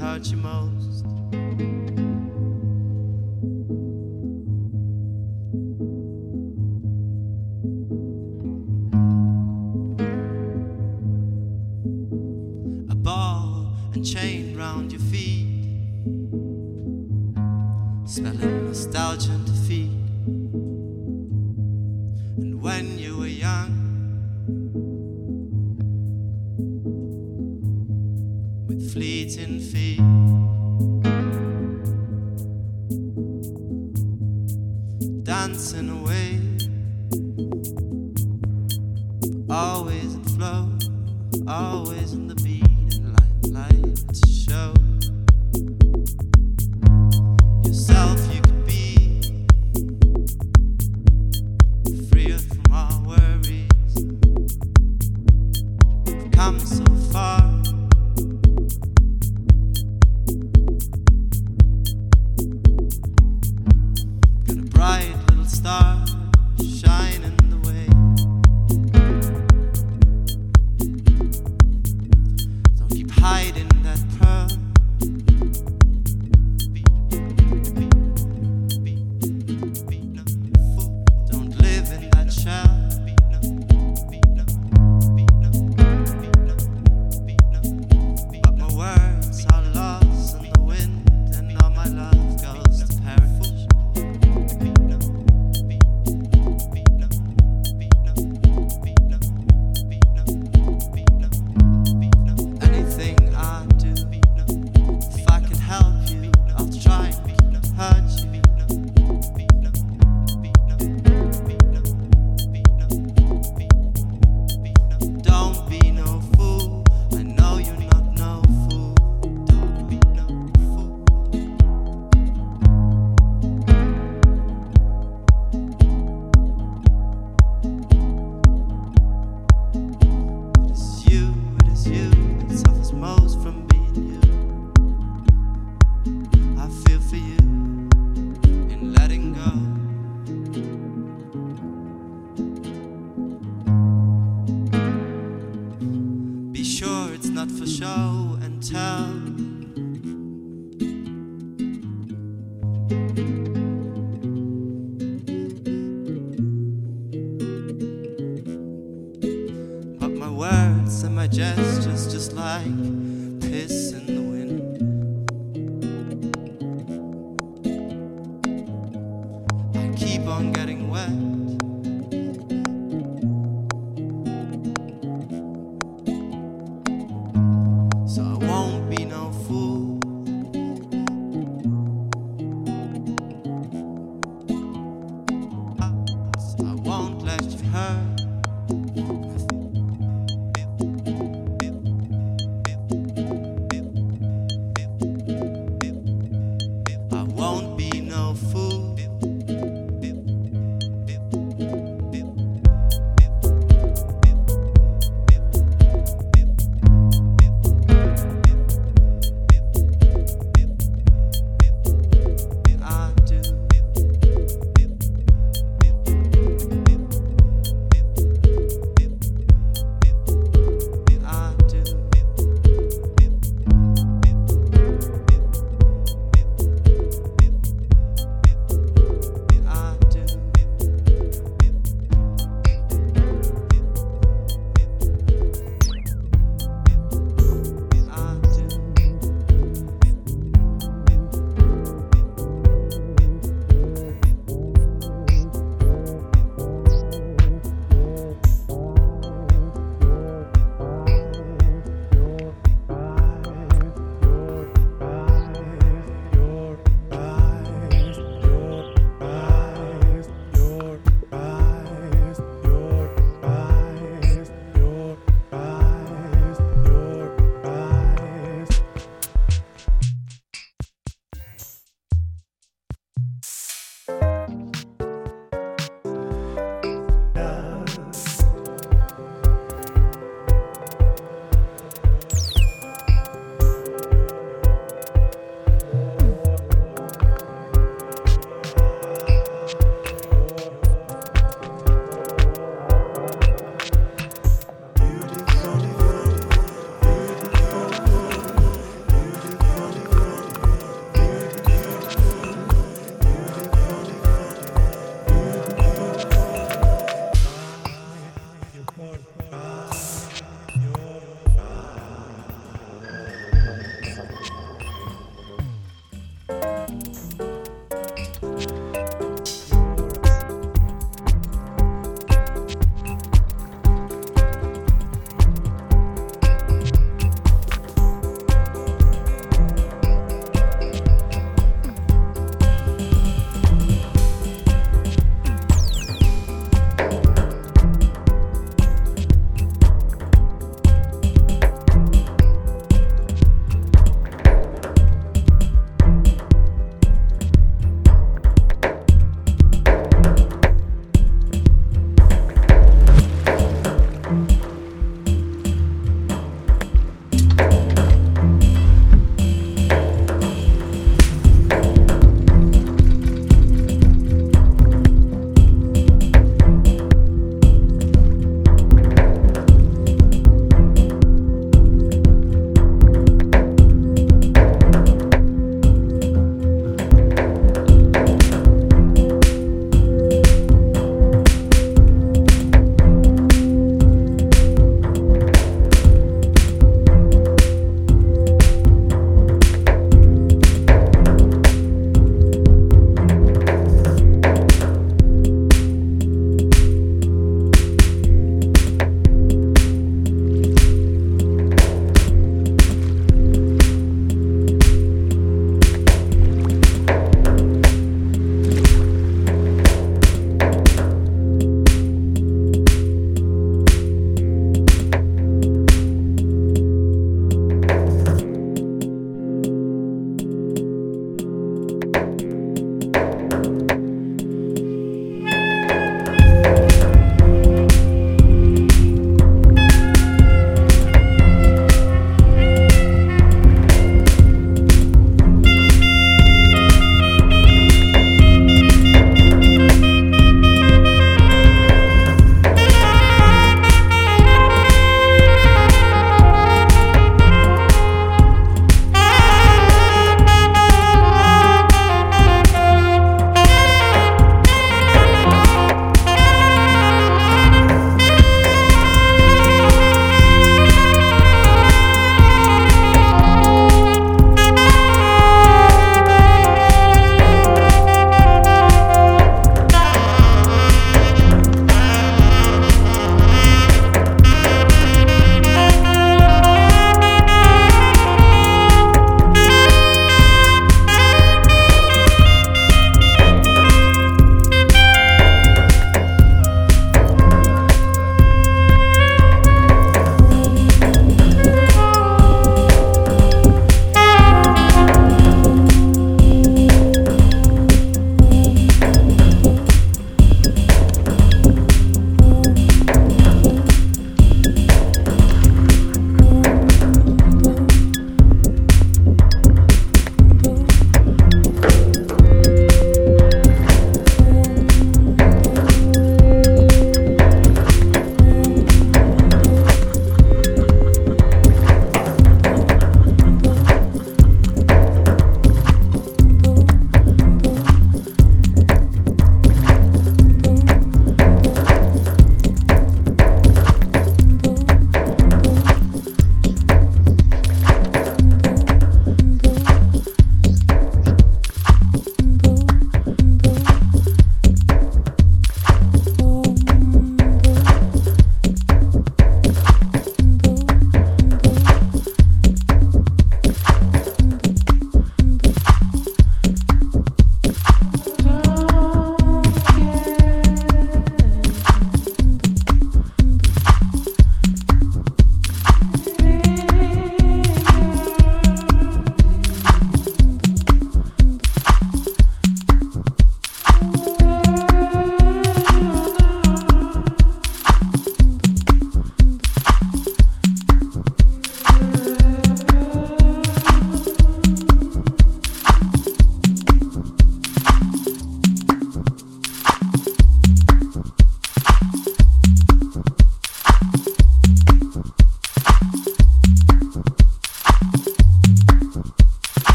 how to mold. Star like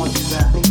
want you back.